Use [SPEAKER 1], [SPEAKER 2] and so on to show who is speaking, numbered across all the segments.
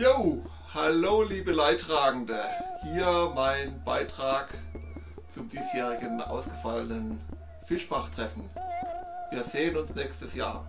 [SPEAKER 1] Jo, hallo liebe Leidtragende. Hier mein Beitrag zum diesjährigen ausgefallenen Fischmachtreffen. Wir sehen uns nächstes Jahr.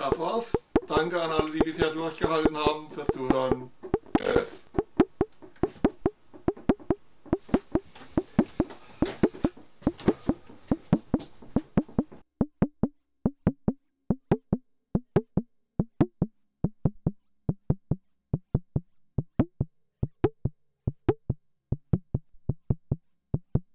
[SPEAKER 1] das war's. Danke an alle, die bisher durchgehalten haben, fürs Zuhören. Tschüss.